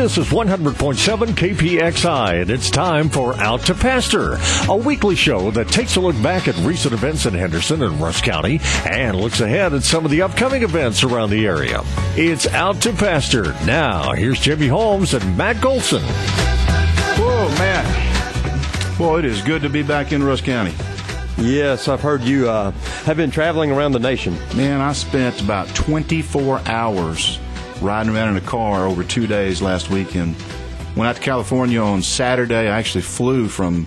This is 100.7 KPXI, and it's time for Out to Pasture, a weekly show that takes a look back at recent events in Henderson and Rusk County and looks ahead at some of the upcoming events around the area. It's Out to Pasture. Now, here's Jimmy Holmes and Matt Golson. Whoa, Matt. Well, it is good to be back in Rusk County. Yes, I've heard you uh, have been traveling around the nation. Man, I spent about 24 hours riding around in a car over two days last weekend. Went out to California on Saturday. I actually flew from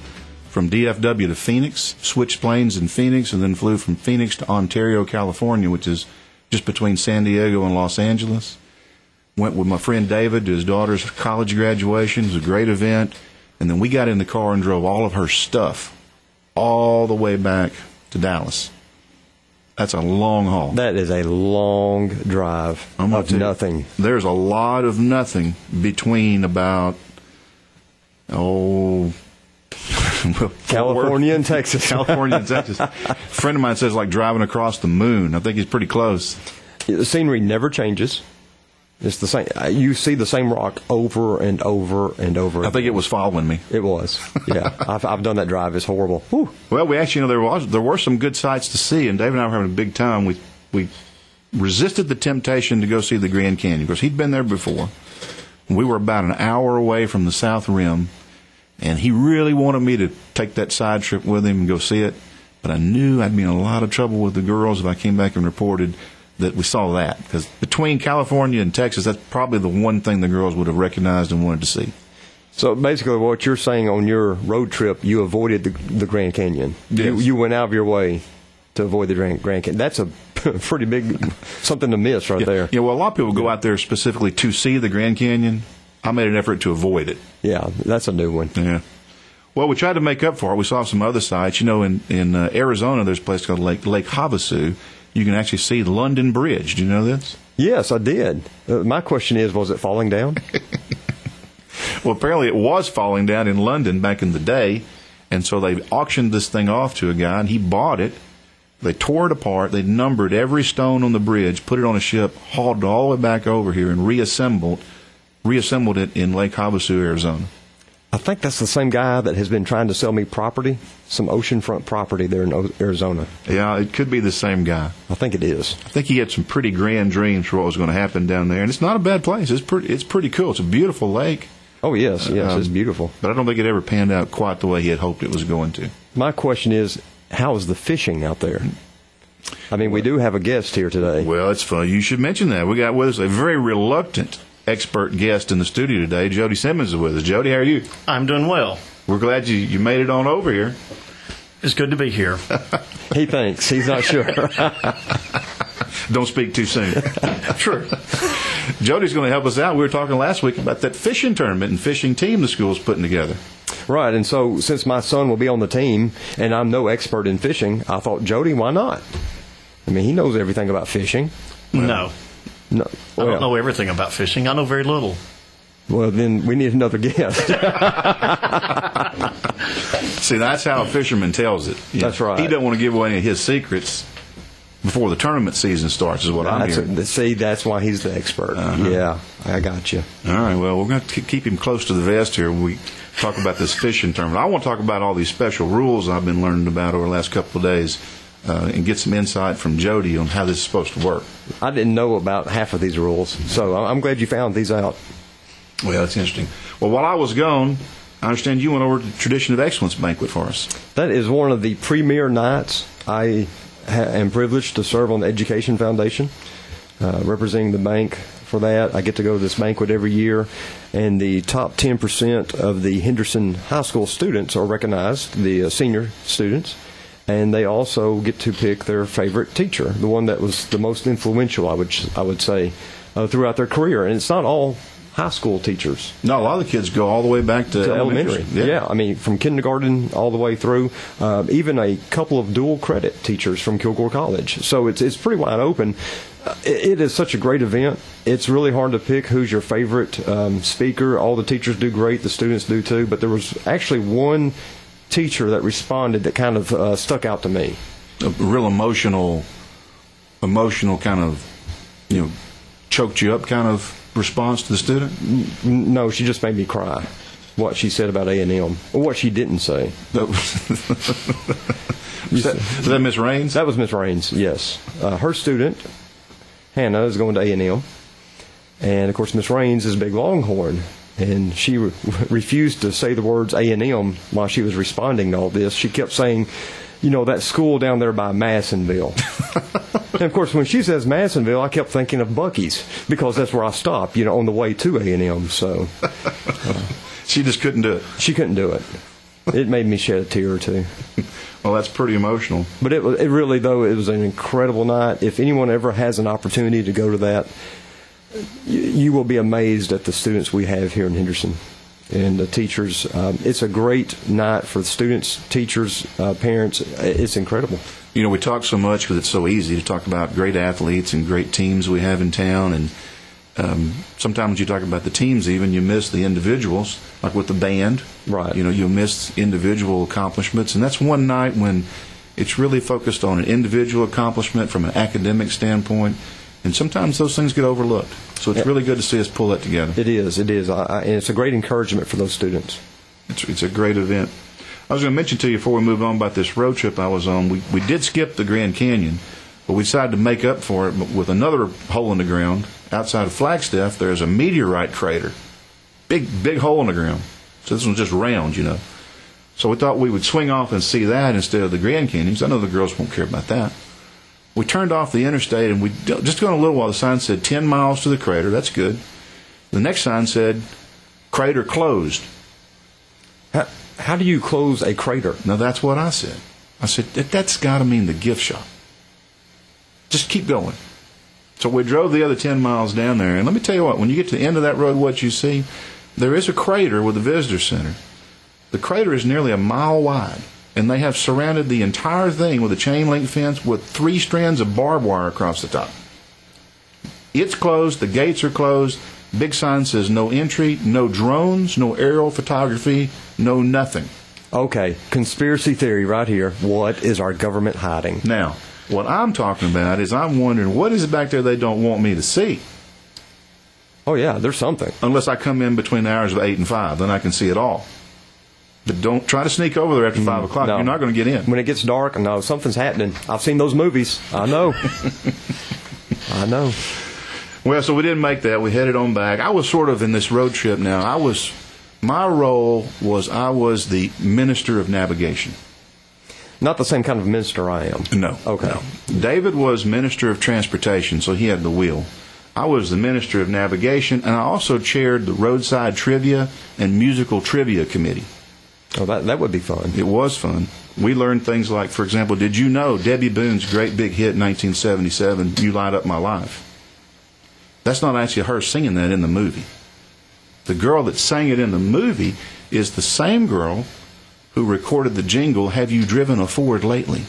from DFW to Phoenix, switched planes in Phoenix, and then flew from Phoenix to Ontario, California, which is just between San Diego and Los Angeles. Went with my friend David to his daughter's college graduation. It was a great event. And then we got in the car and drove all of her stuff all the way back to Dallas. That's a long haul. That is a long drive I'm of tell you, nothing. There's a lot of nothing between about oh well, California and Texas. California and Texas. A friend of mine says like driving across the moon. I think he's pretty close. The scenery never changes. It's the same. uh, You see the same rock over and over and over. I think it was following me. It was. Yeah, I've, I've done that drive. It's horrible. Whew. Well, we actually you know there was there were some good sights to see, and Dave and I were having a big time. We we resisted the temptation to go see the Grand Canyon because he'd been there before. We were about an hour away from the South Rim, and he really wanted me to take that side trip with him and go see it. But I knew I'd be in a lot of trouble with the girls if I came back and reported that we saw that because between California and Texas, that's probably the one thing the girls would have recognized and wanted to see. So basically, what you're saying on your road trip, you avoided the, the Grand Canyon. You, Yes. you went out of your way to avoid the Grand, Grand Canyon. That's a pretty big something to miss right there. Yeah, well, a lot of people go out there specifically to see the Grand Canyon. I made an effort to avoid it. Yeah, that's a new one. Yeah. Well, we tried to make up for it. We saw some other sites. You know, in in uh, Arizona, there's a place called Lake Lake Havasu. You can actually see London Bridge. Do you know this? Yes, I did. Uh, my question is, was it falling down? Well, apparently it was falling down in London back in the day, and so they auctioned this thing off to a guy, and he bought it. They tore it apart. They numbered every stone on the bridge, put it on a ship, hauled it all the way back over here, and reassembled reassembled it in Lake Havasu, Arizona. I think that's the same guy that has been trying to sell me property, some oceanfront property there in O- Arizona. Yeah, it could be the same guy. I think it is. I think he had some pretty grand dreams for what was going to happen down there, and it's not a bad place. It's pretty. It's pretty cool. It's a beautiful lake, Oh yes, yes, Um, it's beautiful. but I don't think it ever panned out quite the way he had hoped it was going to. My question is, how is the fishing out there? I mean, we do have a guest here today. Well, it's funny. You should mention that. We got with us a very reluctant expert guest in the studio today. Jody Simmons is with us. Jody, how are you? I'm doing well. We're glad you, you made it on over here. It's good to be here. He thinks he's not sure. Don't speak too soon. sure. Jody's going to help us out. We were talking last week about that fishing tournament and fishing team the school's putting together. right, and so since my son will be on the team and I'm no expert in fishing, I thought, Jody, why not? I mean, he knows everything about fishing. No, No, I don't know everything about fishing. I know very little. well, then we need another guest. See, that's how a fisherman tells it. You That's know, right. He doesn't want to give away any of his secrets before the tournament season starts, is what I'm That's hearing. see, that's why he's the expert. Uh-huh. Yeah, I got you. All right, well, we're going to keep him close to the vest here. when We talk about this fishing tournament. I want to talk about all these special rules I've been learning about over the last couple of days uh, and get some insight from Jody on how this is supposed to work. I didn't know about half of these rules, so I'm glad you found these out. Well, that's interesting. Well, while I was gone, I understand you went over to the Tradition of Excellence banquet for us. That is one of the premier nights. I ha- am privileged to serve on the Education Foundation, uh, representing the bank for that. I get to go to this banquet every year, and the top 10% of the Henderson High School students are recognized, the uh, senior students, and they also get to pick their favorite teacher, the one that was the most influential, I would, I would say, uh, throughout their career. And it's not all high school teachers No, a lot of the kids go all the way back to, to elementary. Yeah. I mean, from kindergarten all the way through. Uh, even a couple of dual credit teachers from Kilgore College. So it's it's pretty wide open. Uh, it, it is such a great event. It's really hard to pick who's your favorite um, speaker. All the teachers do great. The students do too. But there was actually one teacher that responded that kind of uh, stuck out to me. a real emotional, emotional kind of, you know, choked you up kind of response to the student? No, she just made me cry. What she said about A and M, or what she didn't say. That was that, that Miss Raines? That was Miss Raines. Yes, uh, her student Hannah is going to A and M, and of course Miss Raines is a big Longhorn, and she re- refused to say the words A and M while she was responding to all this. She kept saying, "You know that school down there by Madisonville." and of course, when she says Madisonville, I kept thinking of Buc-ee's because that's where I stopped. You know, on the way to A and M. So uh, She just couldn't do it. she couldn't do it. It made me shed a tear or two. Well, that's pretty emotional. But it, it really, though, it was an incredible night. If anyone ever has an opportunity to go to that, you, you will be amazed at the students we have here in Henderson and the teachers. Um, it's a great night for the students, teachers, uh, parents. It's incredible. You know, we talk so much because it's so easy to talk about great athletes and great teams we have in town, and um, sometimes you talk about the teams, even you miss the individuals, like with the band. Right. You know, you miss individual accomplishments, and that's one night when it's really focused on an individual accomplishment from an academic standpoint, and sometimes those things get overlooked. So it's really good to see us pull that together. It is. It is. I, I, and it's a great encouragement for those students. It's, it's a great event. I was going to mention to you before we move on about this road trip I was on. We, we did skip the Grand Canyon, but we decided to make up for it with another hole in the ground. Outside of Flagstaff, there's a meteorite crater. Big, big hole in the ground. So this one's just round, you know. So we thought we would swing off and see that instead of the Grand Canyon. I know the girls won't care about that. We turned off the interstate and we just going a little while. The sign said 10 miles to the crater. That's good. The next sign said crater closed. How, how do you close a crater? Now that's what I said. I said that, that's got to mean the gift shop. Just keep going. So we drove the other ten miles down there, and let me tell you what: when you get to the end of that road, what you see, there is a crater with a visitor center. The crater is nearly a mile wide, and they have surrounded the entire thing with a chain link fence with three strands of barbed wire across the top. It's closed. The gates are closed. Big sign says no entry, no drones, no aerial photography, no nothing. Okay, conspiracy theory right here. What is our government hiding? Now, what I'm talking about is I'm wondering what is it back there they don't want me to see? Oh yeah, there's something. Unless I come in between the hours of 8 and 5, then I can see it all. But don't try to sneak over there after mm, 5 o'clock. No. You're not going to get in. When it gets dark, no, something's happening. I've seen those movies. I know. I know. Well, so we didn't make that. We headed on back. I was sort of in this road trip now. I was, my role was I was the minister of navigation. Not the same kind of minister I am. No. Okay. No. David was minister of transportation, so he had the wheel. I was the minister of navigation, and I also chaired the roadside trivia and musical trivia committee. Oh, that that would be fun. It was fun. We learned things like, for example, did you know Debbie Boone's great big hit in 1977, You Light Up My Life? That's not actually her singing that in the movie. The girl that sang it in the movie is the same girl who recorded the jingle, Have You Driven a Ford Lately?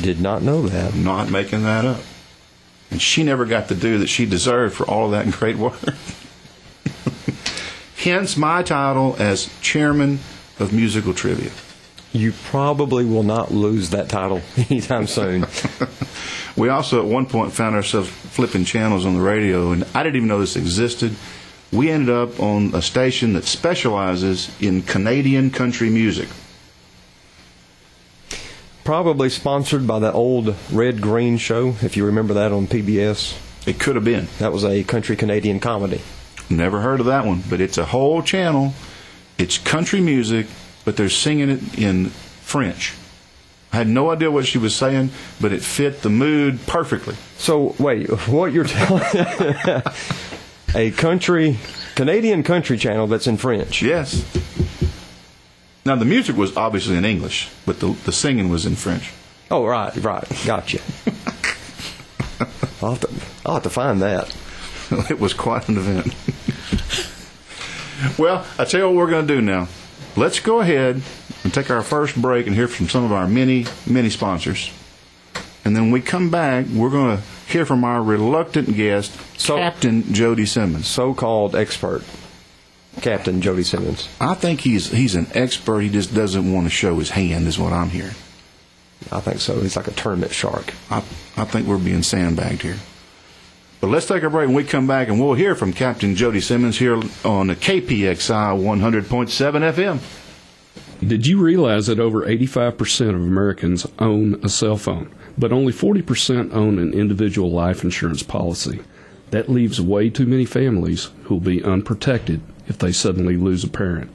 Did not know that. I'm not making that up. And she never got the due that she deserved for all of that great work. Hence my title as chairman of musical trivia. You probably will not lose that title anytime soon. We also at one point found ourselves flipping channels on the radio, and I didn't even know this existed. We ended up on a station that specializes in Canadian country music. probably sponsored by that old Red Green show, if you remember that on PBS. It could have been. That was a country Canadian comedy. Never heard of that one, but it's a whole channel. It's country music, but they're singing it in French. I had no idea what she was saying, but it fit the mood perfectly. So wait, what you're telling a country Canadian country channel that's in French. Yes. Now the music was obviously in English, but the the singing was in French. Oh right, right, gotcha. I'll have to, I'll have to find that. it was quite an event. well, I tell you what we're going to do now. Let's go ahead and take our first break and hear from some of our many, many sponsors. And then when we come back, we're going to hear from our reluctant guest, So- Captain Jody Simmons. So-called expert, Captain Jody Simmons. I think he's he's an expert. He just doesn't want to show his hand, is what I'm hearing. I think so. He's like a tournament shark. I I think we're being sandbagged here. But let's take a break when we come back, and we'll hear from Captain Jody Simmons here on the KPXI 100.7 FM. Did you realize that over 85% of Americans own a cell phone, but only 40% own an individual life insurance policy? That leaves way too many families who will be unprotected if they suddenly lose a parent.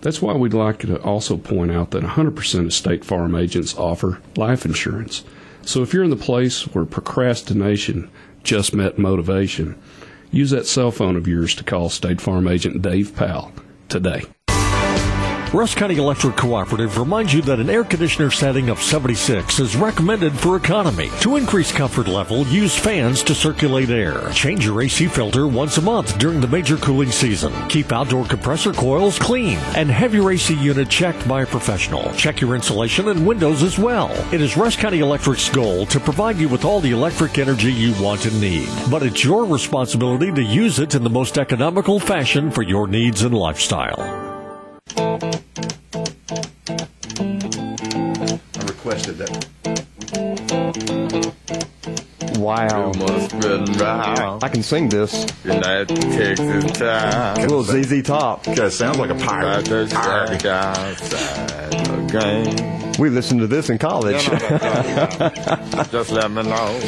That's why we'd like to also point out that 100% of State Farm agents offer life insurance. So if you're in the place where procrastination just met motivation, use that cell phone of yours to call State Farm agent Dave Powell today. Rusk County Electric Cooperative reminds you that an air conditioner setting of 76 is recommended for economy. To increase comfort level, use fans to circulate air. Change your AC filter once a month during the major cooling season. Keep outdoor compressor coils clean and have your AC unit checked by a professional. Check your insulation and windows as well. It is Rusk County Electric's goal to provide you with all the electric energy you want and need. But it's your responsibility to use it in the most economical fashion for your needs and lifestyle. I that. Wow. must been round I can sing this. in that Texas town. A little ZZ Top. Guy sounds like a Got pirate. the shack outside We listened to this in college. Just let me know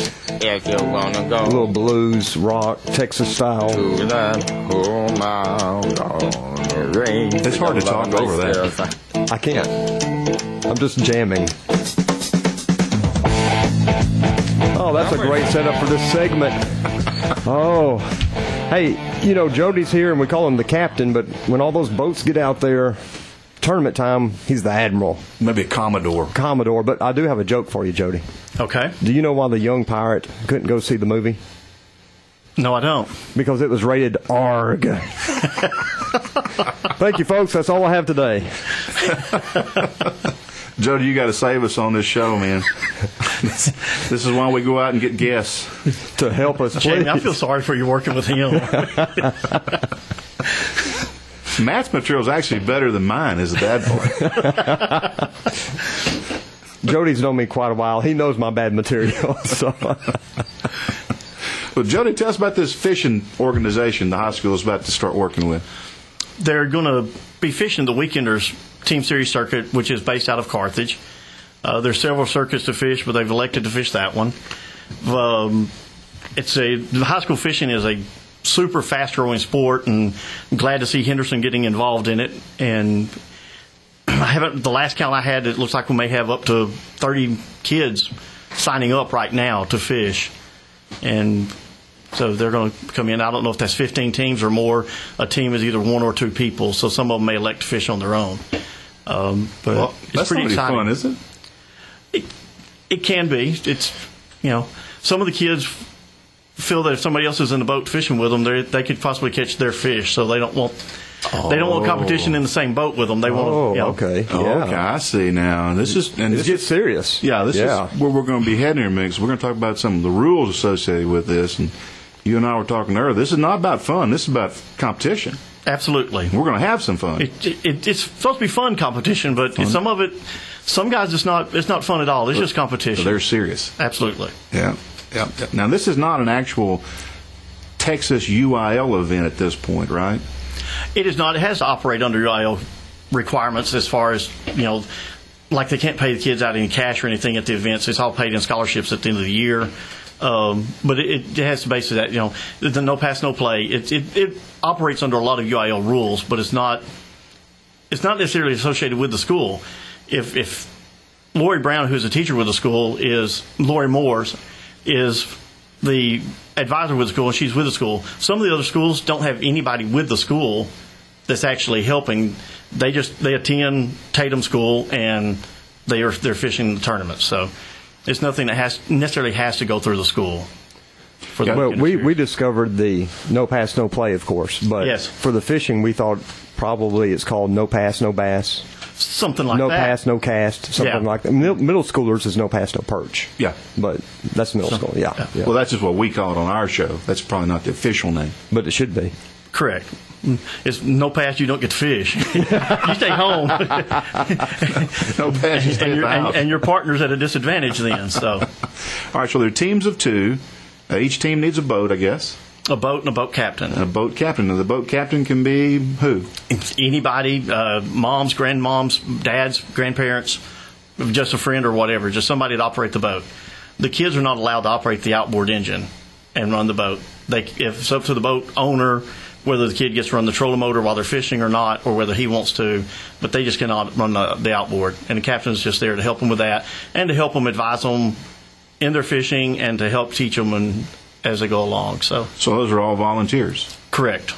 if you wanna go a little blues, rock, Texas style. to that home out on the range. It's hard to talk over that. I can't. I'm just jamming. Oh, that's a great setup for this segment. Oh, hey, you know Jody's here, and we call him the captain. But when all those boats get out there, tournament time, he's the admiral, Maybe a Commodore. commodore. But I do have a joke for you, Jody. Okay. Do you know why the young pirate couldn't go see the movie? No, I don't. Because it was rated ARG. Thank you, folks. That's all I have today. Jody, you got to save us on this show, man. this, this is why we go out and get guests. To help us, please. Jamie, I feel sorry for you working with him. Matt's material is actually better than mine, is the bad part. Jody's known me quite a while. He knows my bad material. So Well, Jody, tell us about this fishing organization the high school is about to start working with. They're going to be fishing the Weekenders Team Series circuit, which is based out of Carthage. Uh, there's several circuits to fish, but they've elected to fish that one. Um, it's a the high school fishing is a super fast growing sport, and I'm glad to see Henderson getting involved in it. And I haven't the last count I had. It looks like we may have up to 30 kids signing up right now to fish, and so they're going to come in. I don't know if that's 15 teams or more. A team is either one or two people, so some of them may elect to fish on their own. Um, but Well, it's that's pretty exciting. fun, is? It, it can be. It's you know some of the kids feel that if somebody else is in the boat fishing with them, they they could possibly catch their fish, so they don't want they don't want competition in the same boat with them. They want Oh, you know, okay. Oh, yeah. okay, I see now. This is and It this gets is, serious. yeah, this yeah. is where we're going to be heading here, Mix. We're going to talk about some of the rules associated with this, and you and I were talking earlier. This is not about fun. This is about competition. Absolutely. We're going to have some fun. It, it, it's supposed to be fun competition, but some of it, some guys, it's not. It's not fun at all. It's just competition. They're serious. Absolutely. Yeah, yeah. Now this is not an actual Texas UIL event at this point, right? It is not. It has to operate under UIL requirements as far as you know. Like they can't pay the kids out any cash or anything at the events. It's all paid in scholarships at the end of the year. Um, but it, it has to basically that you know the no pass no play. It, it it operates under a lot of UIL rules, but it's not it's not necessarily associated with the school. If if Lori Brown, who's a teacher with the school, is Lori Moore's is the advisor with the school, and she's with the school. Some of the other schools don't have anybody with the school that's actually helping. They just they attend Tatum School and they are they're fishing the tournament. So it's nothing that has necessarily has to go through the school. For the Well, we, we discovered the no pass, no play, of course. But Yes. for the fishing, we thought probably it's called no pass, no bass, something like no that. No pass, no cast, something Yeah. like that. Middle, middle schoolers is no pass, no perch. Yeah. But that's middle school, yeah. yeah. Well, that's just what we call it on our show. That's probably not the official name. but it should be. Correct. It's no pass, you don't get to fish. you stay home. No pass, you stay and, at your, the and, house. and your partner's at a disadvantage then. So All right, so there are teams of two. Uh, each team needs a boat, I guess, A boat and a boat captain. a boat captain. And the boat captain can be who? Anybody, uh, moms, grandmoms, dads, grandparents, just a friend or whatever, just somebody to operate the boat. The kids are not allowed to operate the outboard engine and run the boat. They, if it's up to the boat owner, whether the kid gets to run the trolling motor while they're fishing or not, or whether he wants to, but they just cannot run the, the outboard. And the captain's just there to help them with that and to help them advise them in their fishing and to help teach them and, as they go along. So, So those are all volunteers. correct.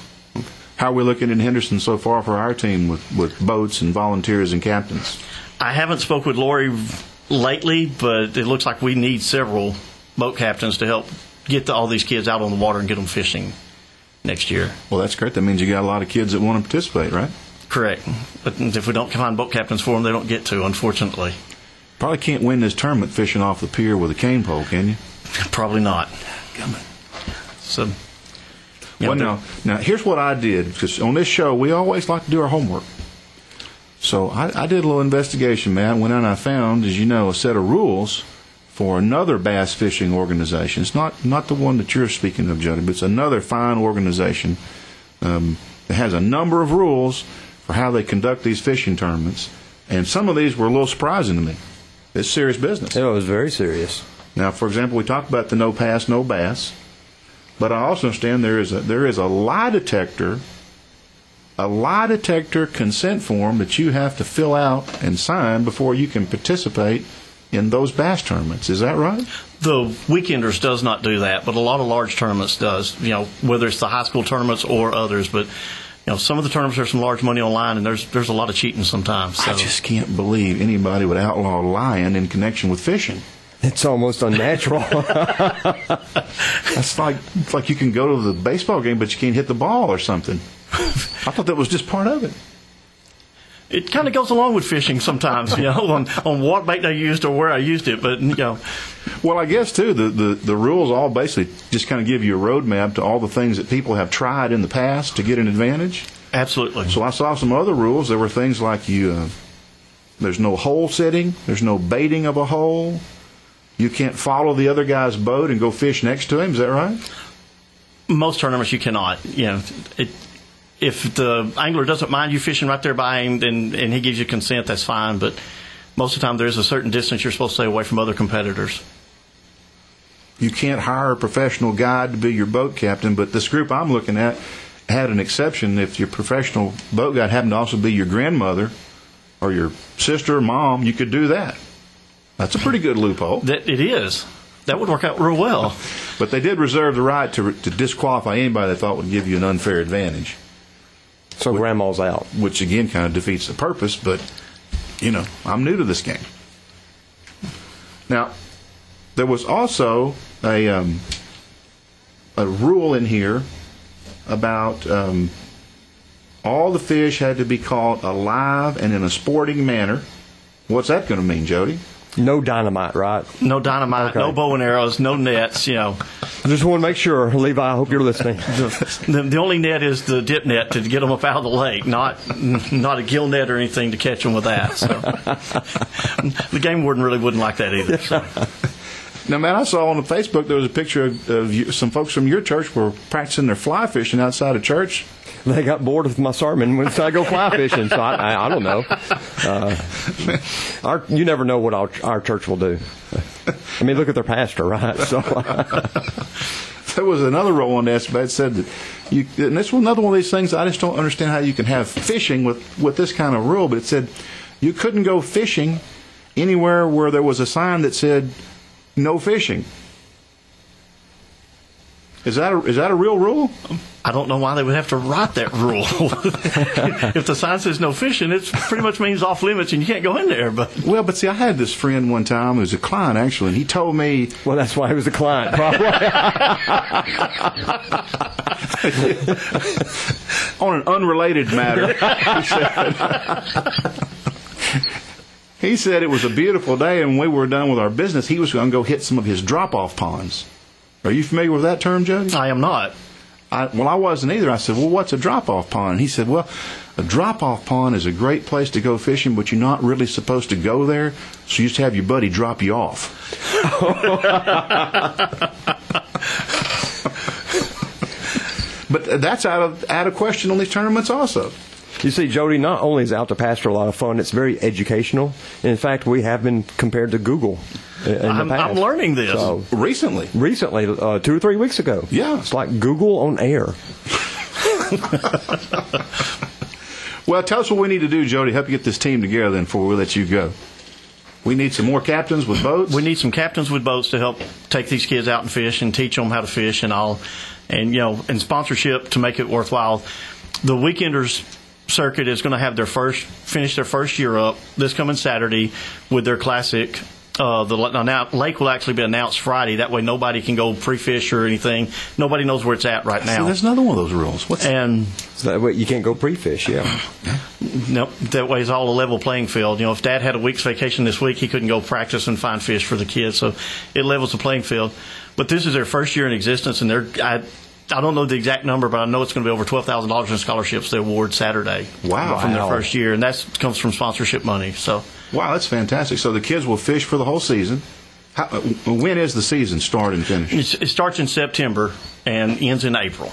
How are we looking in Henderson so far for our team with, with boats and volunteers and captains? I haven't spoke with Lori lately, but it looks like we need several boat captains to help get the, all these kids out on the water and get them fishing next year. Well, that's great. That means you got a lot of kids that want to participate, right? Correct. But if we don't find boat captains for them, they don't get to, unfortunately. Probably can't win this tournament fishing off the pier with a cane pole, can you? Probably not. So, you well, now, now here's what I did because on this show we always like to do our homework. So I, I did a little investigation, man. Went out and I found, as you know, a set of rules for another bass fishing organization. It's not not the one that you're speaking of, Jody, but it's another fine organization um, that has a number of rules for how they conduct these fishing tournaments. And some of these were a little surprising to me. It's serious business. It was very serious. Now, for example, we talked about the no pass, no bass, but I also understand there is a there is a lie detector, a lie detector consent form that you have to fill out and sign before you can participate in those bass tournaments. Is that right? the weekenders does not do that, but a lot of large tournaments does. You know, whether it's the high school tournaments or others, but. You know, some of the tournaments there's some large money online, and there's there's a lot of cheating sometimes. So. I just can't believe anybody would outlaw lying in connection with fishing. It's almost unnatural. That's like it's like you can go to the baseball game, but you can't hit the ball or something. I thought that was just part of it. it kind of goes along with fishing sometimes, you know, on, on what bait I used or where I used it. But you know, Well, I guess too the, the the rules all basically just kind of give you a roadmap to all the things that people have tried in the past to get an advantage. absolutely. So I saw some other rules. There were things like you uh, there's no hole setting, there's no baiting of a hole. You can't follow the other guy's boat and go fish next to him. Is that right? Most tournaments you cannot. You know, it, if the angler doesn't mind you fishing right there by him, then and he gives you consent, that's fine. But most of the time, there is a certain distance you're supposed to stay away from other competitors. You can't hire a professional guide to be your boat captain, but this group I'm looking at had an exception. If your professional boat guide happened to also be your grandmother or your sister or mom, you could do that. That's a pretty good loophole. That it is. That would work out real well. But they did reserve the right to, to disqualify anybody they thought would give you an unfair advantage, so grandma's out. which again kind of defeats the purpose. But, you know, I'm new to this game. Now, there was also a, um, a rule in here about um, all the fish had to be caught alive and in a sporting manner. What's that going to mean, Jody? No dynamite, right? No dynamite, Okay. no bow and arrows, no nets. You know, I just want to make sure, Levi. I hope you're listening. the, the only net is the dip net to get them up out of the lake, not not a gill net or anything to catch them with that. So the game warden really wouldn't like that either. So. Now, man, I saw on the Facebook there was a picture of, of you, some folks from your church were practicing their fly fishing outside of church. They got bored with my sermon when I go fly fishing, so I, I, I don't know. Uh, our, you never know what our, our church will do. I mean, look at their pastor, right? So, There was another rule on that that said that you, and this was another one of these things I just don't understand how you can have fishing with, with this kind of rule, but it said you couldn't go fishing anywhere where there was a sign that said no fishing. Is that a, is that a real rule? I don't know why they would have to write that rule. if the sign says no fishing, it pretty much means off limits and you can't go in there. But Well, but see, I had this friend one time who's a client actually, and he told me well, that's why he was a client, probably. on an unrelated matter. he, said, he said it was a beautiful day, and when we were done with our business, he was going to go hit some of his drop-off ponds. Are you familiar with that term, Judge? I am not. I, well, I wasn't either. I said, "Well, what's a drop-off pond?" And he said, "Well, a drop-off pond is a great place to go fishing, but you're not really supposed to go there. So you just have your buddy drop you off." But that's out of out of question on these tournaments also. You see, Jody, not only is Out to Pasture a lot of fun, it's very educational. In fact, we have been compared to Google in I'm- the past. I'm learning this. So, Recently, recently, uh, two or three weeks ago. Yeah. It's like Google on air. well, tell us what we need to do, Jody. Help you get this team together. Then before we let you go, we need some more captains with boats. We need some captains with boats to help take these kids out and fish and teach them how to fish and all, and you know, and sponsorship to make it worthwhile. The weekenders circuit is going to have their first finish their first year up this coming Saturday with their classic. Uh, the now, lake will actually be announced Friday. That way, nobody can go pre-fish or anything. Nobody knows where it's at right See, now. there's another one of those rules. What's and So that way you can't go pre-fish, yeah. Nope. That way it's all a level playing field. You know, if Dad had a week's vacation this week, he couldn't go practice and find fish for the kids. So it levels the playing field. But this is their first year in existence, and they're I, I don't know the exact number, but I know it's going to be over twelve thousand dollars in scholarships they award Saturday. Wow. From their first year, and that comes from sponsorship money. So wow, that's fantastic. So the kids will fish for the whole season. How, uh, when is the season start and finish? it's, it starts in September and ends in April.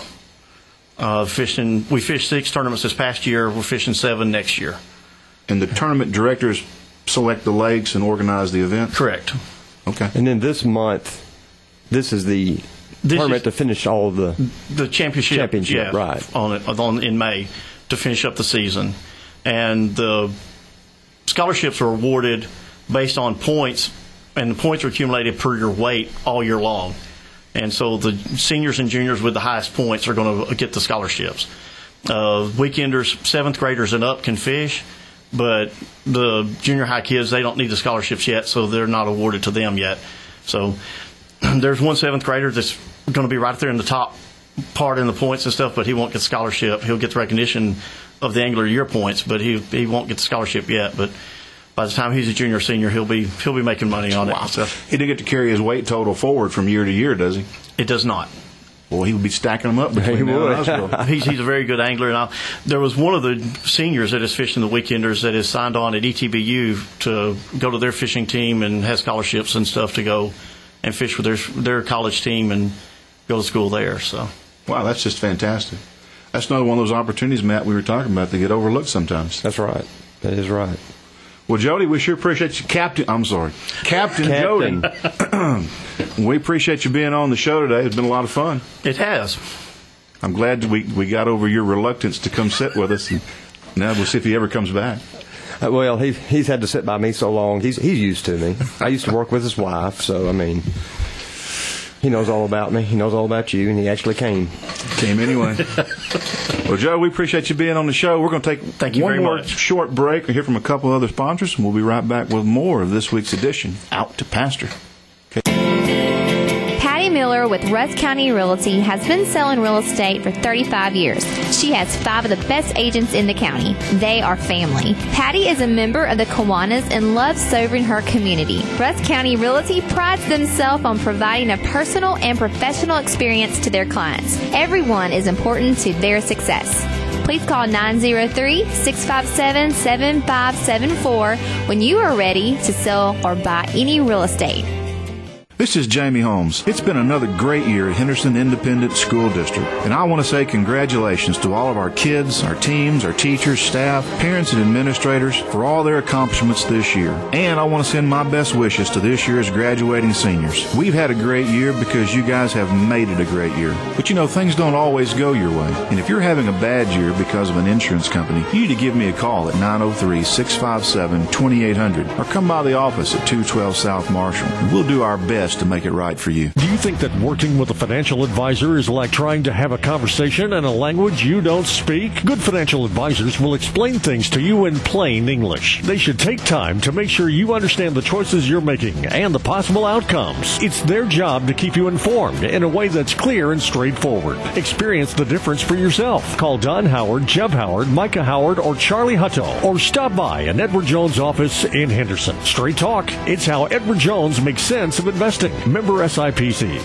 Uh, fishing, we fished six tournaments this past year. We're fishing seven next year. And the tournament directors select the lakes and organize the event. Correct. Okay. And then this month, this is the This tournament is- to finish all of the. the championship, Championship, yeah, right. on it on in May to finish up the season, and the scholarships are awarded based on points, and the points are accumulated per your weight all year long, and so the seniors and juniors with the highest points are going to get the scholarships. Uh, weekenders, seventh graders and up can fish. But the junior high kids, they don't need the scholarships yet, so they're not awarded to them yet. So there's one seventh grader that's going to be right there in the top part in the points and stuff, but he won't get scholarship. He'll get the recognition of the angler year points, but he he won't get the scholarship yet. But by the time he's a junior or senior, he'll be he'll be making money on it. and stuff. He didn't get to carry his weight total forward from year to year, does he? It does not. Well, he would be stacking them up between He now and would. Oswego. he's, he's a very good angler. And I, there was one of the seniors that is fishing the weekenders that is signed on at E ETBU to go to their fishing team and has scholarships and stuff to go and fish with their their college team and go to school there. So Wow, that's just fantastic. That's another one of those opportunities, Matt, we were talking about that get overlooked sometimes. That's right. That is right. Well, Jody, we sure appreciate you, Captain. I'm sorry, Captain, Captain. Jody. we appreciate you being on the show today. It's been a lot of fun. it has. I'm glad we we got over your reluctance to come sit with us. And now we'll see if he ever comes back. Uh, well, he, he's had to sit by me so long. He's he's used to me. I used to work with his wife, so I mean, he knows all about me. He knows all about you, and he actually came. Came anyway. well, Joe, we appreciate you being on the show. We're going to take Thank you one very more much. short break and hear from a couple of other sponsors, and we'll be right back with more of this week's edition Out to Pasture. Miller with Rusk County Realty has been selling real estate for 35 years. She has five of the best agents in the county. They are family. Patty is a member of the Kiwanis and loves serving her community. Rusk County Realty prides themselves on providing a personal and professional experience to their clients. Everyone is important to their success. Please call 903 657 7574 when you are ready to sell or buy any real estate. This is Jamie Holmes. It's been another great year at Henderson Independent School District, and I want to say congratulations to all of our kids, our teams, our teachers, staff, parents, and administrators for all their accomplishments this year. And I want to send my best wishes to this year's graduating seniors. We've had a great year because you guys have made it a great year. But you know, things don't always go your way. And if you're having a bad year because of an insurance company, you need to give me a call at 903 657 2800 or come by the office at 212 South Marshall. We'll do our best to make it right for you. Do you think that working with a financial advisor is like trying to have a conversation in a language you don't speak? Good financial advisors will explain things to you in plain English. They should take time to make sure you understand the choices you're making and the possible outcomes. It's their job to keep you informed in a way that's clear and straightforward. Experience the difference for yourself. Call Don Howard, Jeb Howard, Micah Howard, or Charlie Hutto, or stop by an Edward Jones office in Henderson. Straight talk. It's how Edward Jones makes sense of investing. Member SIPC.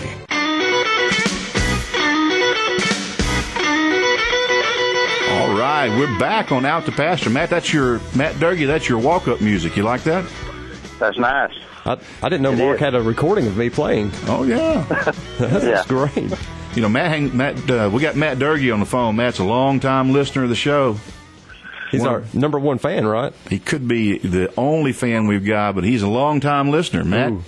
All right, we're back on Out to Pasture. Matt, that's your Matt Doerge, that's your walk-up music. You like that? That's nice. I, I didn't know It Mark is. had a recording of me playing. Oh yeah. That's Yeah. great. You know, Matt, hang, Matt uh, we got Matt Doerge on the phone. Matt's a long-time listener of the show. He's One- our number one fan, right? He could be the only fan we've got, but he's a long-time listener. Matt, Ooh.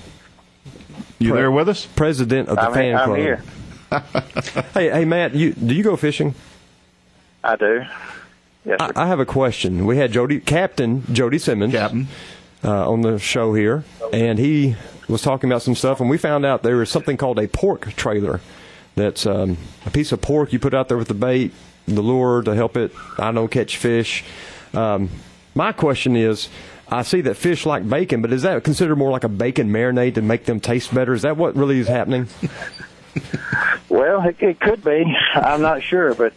You there with us? President of the I'm, fan I'm club. here. Hey, hey, Matt, you do you go fishing? I do. Yes. I, I have a question. We had Jody, Captain Jody Simmons, Captain. uh, on the show here, and he was talking about some stuff, and we found out there is something called a pork trailer. That's um, a piece of pork you put out there with the bait, the lure to help it, I don't know, catch fish. Um, my question is, I see that fish like bacon, but is that considered more like a bacon marinade to make them taste better? Is that what really is happening? well, it, it could be. I'm not sure, but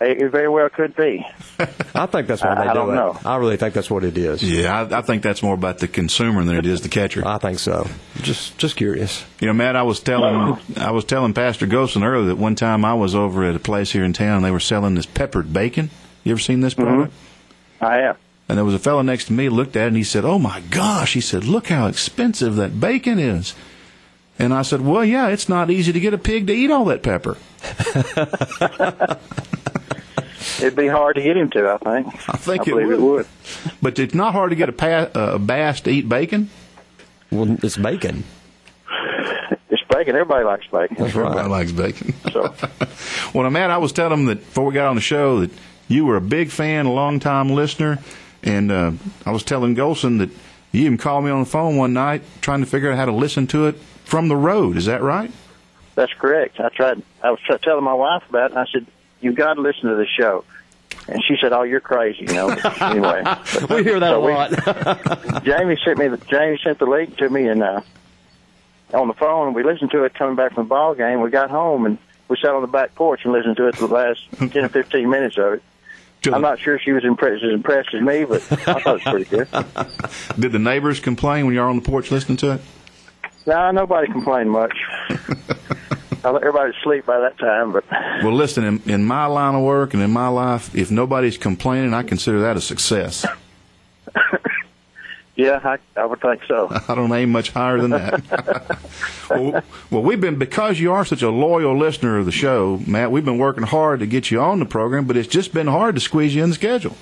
it, it very well could be. I think that's why I- they I do don't it. know. I really think that's what it is. Yeah, I, I think that's more about the consumer than it is the catcher. I think so. Just just curious. You know, Matt, I was telling I was telling Pastor Golson earlier that one time I was over at a place here in town. They were selling this peppered bacon. You ever seen this product? Mm-hmm. I have. And there was a fellow next to me looked at it and he said, "Oh my gosh!" He said, "Look how expensive that bacon is." And I said, "Well, yeah, it's not easy to get a pig to eat all that pepper." It'd be hard to get him to. I think. I think I it believe would. it would. But it's not hard to get a, pa- uh, a bass to eat bacon. Well, it's bacon. It's bacon. Everybody likes bacon. That's right. Everybody likes bacon. So Well, Matt, I was telling him that before we got on the show that you were a big fan, a long time listener, and uh, I was telling Golson that you even called me on the phone one night trying to figure out how to listen to it from the road. Is that right? that's correct. I tried. I was try- telling my wife about it, and I said, "You've got to listen to the show." And she said, "Oh, you're crazy," you know. But anyway, We hear that So a we- lot. Jamie sent me the Jamie sent the link to me and uh on the phone we listened to it coming back from the ball game. We got home and we sat on the back porch and listened to it for the last ten or fifteen minutes of it. I'm not sure she was impressed as impressed as me, but I thought it was pretty good. Did the neighbors complain when you were on the porch listening to it? No, nobody complained much. I let everybody sleep by that time, but Well, listen, in, in my line of work and in my life, if nobody's complaining, I consider that a success. yeah, I, I would think so. I don't aim much higher than that. well, well, we've been because you are such a loyal listener of the show, Matt. We've been working hard to get you on the program, but it's just been hard to squeeze you in the schedule.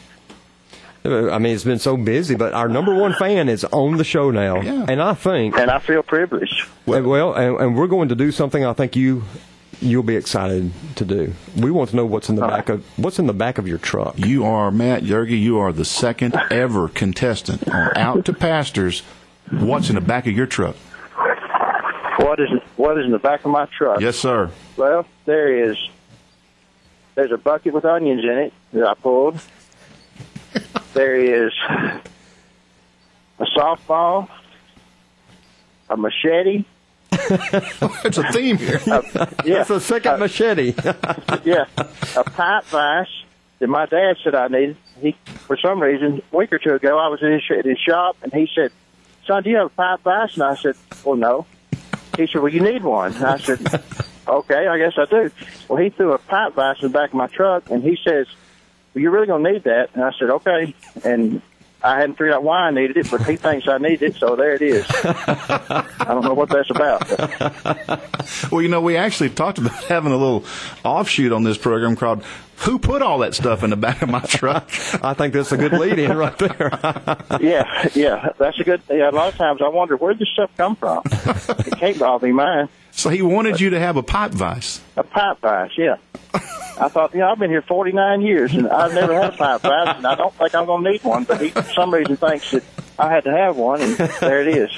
I mean, it's been so busy, but our number one fan is on the show now, Yeah. and I think, And I feel privileged. well, and, and we're going to do something. I think you you'll be excited to do. We want to know what's in the back of what's in the back of your truck. You are Matt Doerge. You are the second ever contestant on Out to Pastors. What's in the back of your truck? What is what is in the back of my truck? Yes, sir. Well, there is. There's a bucket with onions in it that I pulled. there is a softball, a machete. It's a theme here. A, yeah, That's a second uh, machete. yeah, a pipe vise that my dad said I needed. He, for some reason, a week or two ago, I was in his, at his shop, and he said, "Son, do you have a pipe vise?" And I said, "Well, no." He said, "Well, you need one." And I said, "Okay, I guess I do." Well, he threw a pipe vise in the back of my truck, and he says, "Well, you're really gonna need that." And I said, "Okay." And I hadn't figured out why I needed it, but he thinks I need it, so there it is. I don't know what that's about. Well, you know, we actually talked about having a little offshoot on this program called "Who Put All That Stuff in the Back of My Truck." I think that's a good lead in right there. Yeah, yeah, that's a good. Yeah, a lot of times I wonder where this stuff come from. it can't all be mine. so he wanted you to have a pipe vise. A pipe vise, yeah. I thought, you know, I've been here 49 years and I've never had a pipe vise, and I don't think I'm going to need one. But he, for some reason, thinks that I had to have one, and there it is.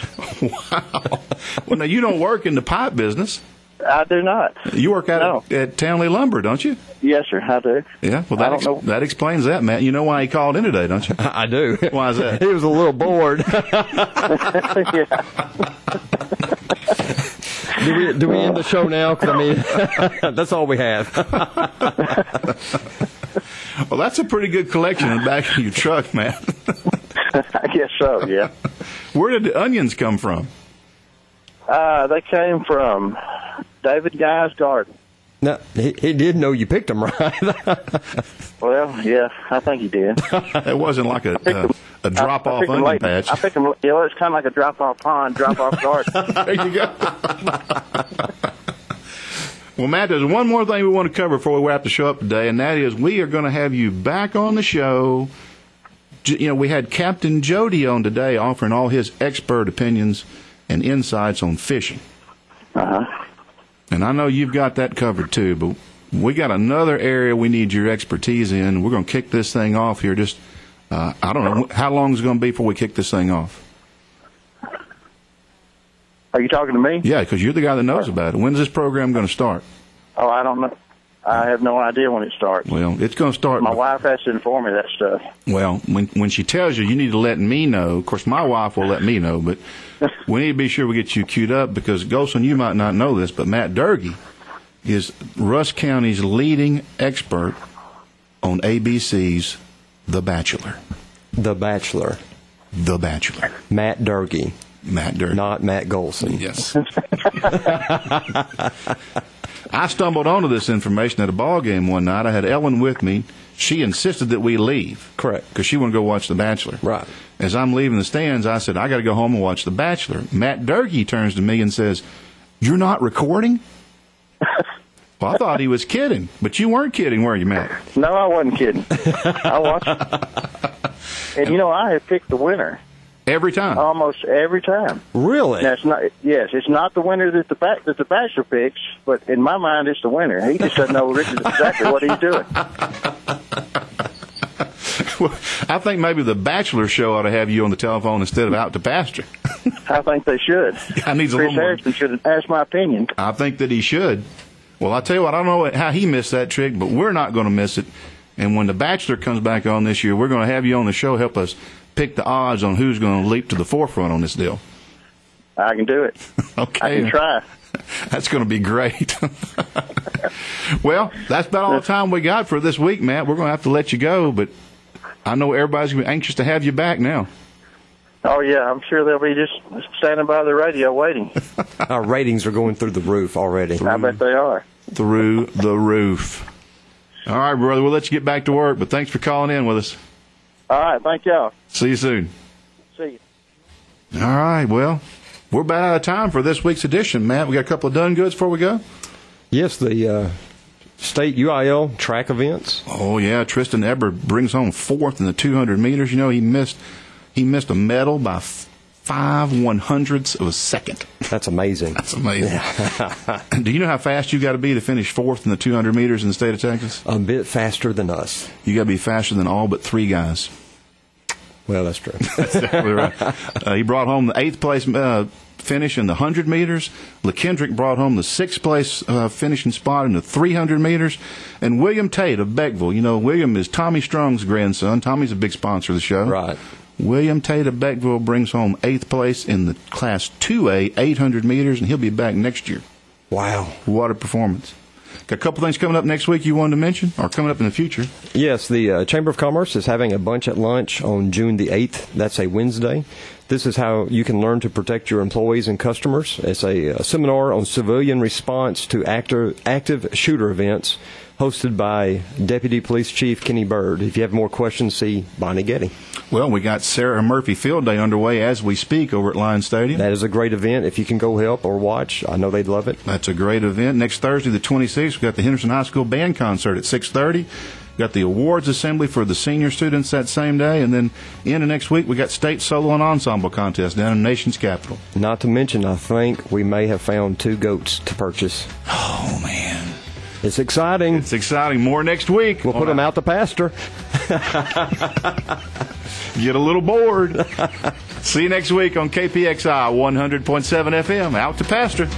Wow. Well, now you don't work in the pipe business. I do not. You work out No. at, at Townley Lumber, don't you? Yes, sir, I do. Yeah. Well, that ex- that explains that, Matt. You know why he called in today, don't you? I do. Why is that? He was a little bored. yeah. Do we do we end the show now? 'Cause, I mean, that's all we have. Well, that's a pretty good collection in the back of your truck, man. I guess so. Yeah. Where did the onions come from? Uh, they came from David Guy's garden. No, he, he did know you picked him right. Well, yeah, I think he did. It wasn't like a uh, a drop I off picked 'em onion late. patch. I picked them. You know, it's kind of like a drop off pond, drop off garden. there you go. Well, Matt, there's one more thing we want to cover before we wrap the show up today, and that is we are going to have you back on the show. You know, we had Captain Jody on today offering all his expert opinions and insights on fishing. Uh huh. And I know you've got that covered too, but we got another area we need your expertise in. We're going to kick this thing off here. Just, uh, I don't know, how long is it going to be before we kick this thing off? Are you talking to me? Yeah, because you're the guy that knows about it. When's this program going to start? Oh, I don't know. I have no idea when it starts. Well, it's going to start. My wife has to inform me of that stuff. Well, when when she tells you, you need to let me know. Of course, my wife will let me know, but we need to be sure we get you queued up because Golson, you might not know this, but Matt Doerge is Rusk County's leading expert on ABC's The Bachelor. The Bachelor. The Bachelor. Matt Doerge. Matt Doerge. Not Matt Golson. Yes. I stumbled onto this information at a ball game one night. I had Ellen with me. She insisted that we leave. Correct. Because she wanted to go watch The Bachelor. Right. As I'm leaving the stands, I said, I got to go home and watch The Bachelor. Matt Doerge turns to me and says, You're not recording? well, I thought he was kidding, but you weren't kidding, were you, Matt? No, I wasn't kidding. I watched. And you know, I have picked the winner Every time. almost every time. Really? That's not. Yes, it's not the winner that the back that the bachelor picks, but in my mind, it's the winner. He just doesn't know Richard exactly what he's doing. I think maybe The Bachelor show ought to have you on the telephone instead of out to pasture. I think they should. I needs a Chris little more. Harrison should ask my opinion. I think that he should. Well, I tell you what, I don't know how he missed that trick, but we're not going to miss it. And when The Bachelor comes back on this year, we're going to have you on the show help us pick the odds on who's going to leap to the forefront on this deal. I can do it. Okay. I can try. That's going to be great. well, that's about all the time we got for this week, Matt. We're going to have to let you go, but I know everybody's going to be anxious to have you back now. Oh yeah, I'm sure they'll be just standing by the radio waiting. Our ratings are going through the roof already. I bet they are. Through the roof. All right, brother. We'll let you get back to work, but thanks for calling in with us. All right, thank y'all. See you soon. See you. All right. Well, we're about out of time for this week's edition, Matt. We got a couple of done goods before we go. Yes, the uh, state UIL track events. Oh yeah, Tristan Eber brings home fourth in the 200 meters. You know he missed he missed a medal by five one hundredths of a second. That's amazing. That's amazing. Do you know how fast you got to be to finish fourth in the 200 meters in the state of Texas? A bit faster than us. You got to be faster than all but three guys. Well, that's true. Exactly right. Uh, he brought home the eighth place uh, finish in the 100 meters. LeKendrick brought home the sixth place uh, finishing spot in the 300 meters. And William Tate of Beckville, you know, William is Tommy Strong's grandson. Tommy's a big sponsor of the show. Right. William Tate of Beckville brings home eighth place in the Class 2A 800 meters, and he'll be back next year. wow. What a performance. Got a couple things coming up next week you wanted to mention, or coming up in the future. Yes, the uh, Chamber of Commerce is having a bunch at lunch on June the 8th. That's a Wednesday. This is how you can learn to protect your employees and customers. It's a, uh seminar on civilian response to active, active shooter events hosted by Deputy Police Chief Kenny Bird. If you have more questions, see Bonnie Getty. Well, we got Sarah Murphy Field Day underway as we speak over at Lion Stadium. That is a great event. If you can go help or watch, I know they'd love it. That's a great event. Next Thursday, the 26th, we've got the Henderson High School Band Concert at 6.30. Got the awards assembly for the senior students that same day. And then into next week, we got state solo and ensemble contest down in the nation's capital. Not to mention, I think we may have found two goats to purchase. Oh, man. It's exciting. It's exciting. More next week. We'll put them out to pasture. Get a little bored. See you next week on KPXI 100.7 FM. Out to pasture.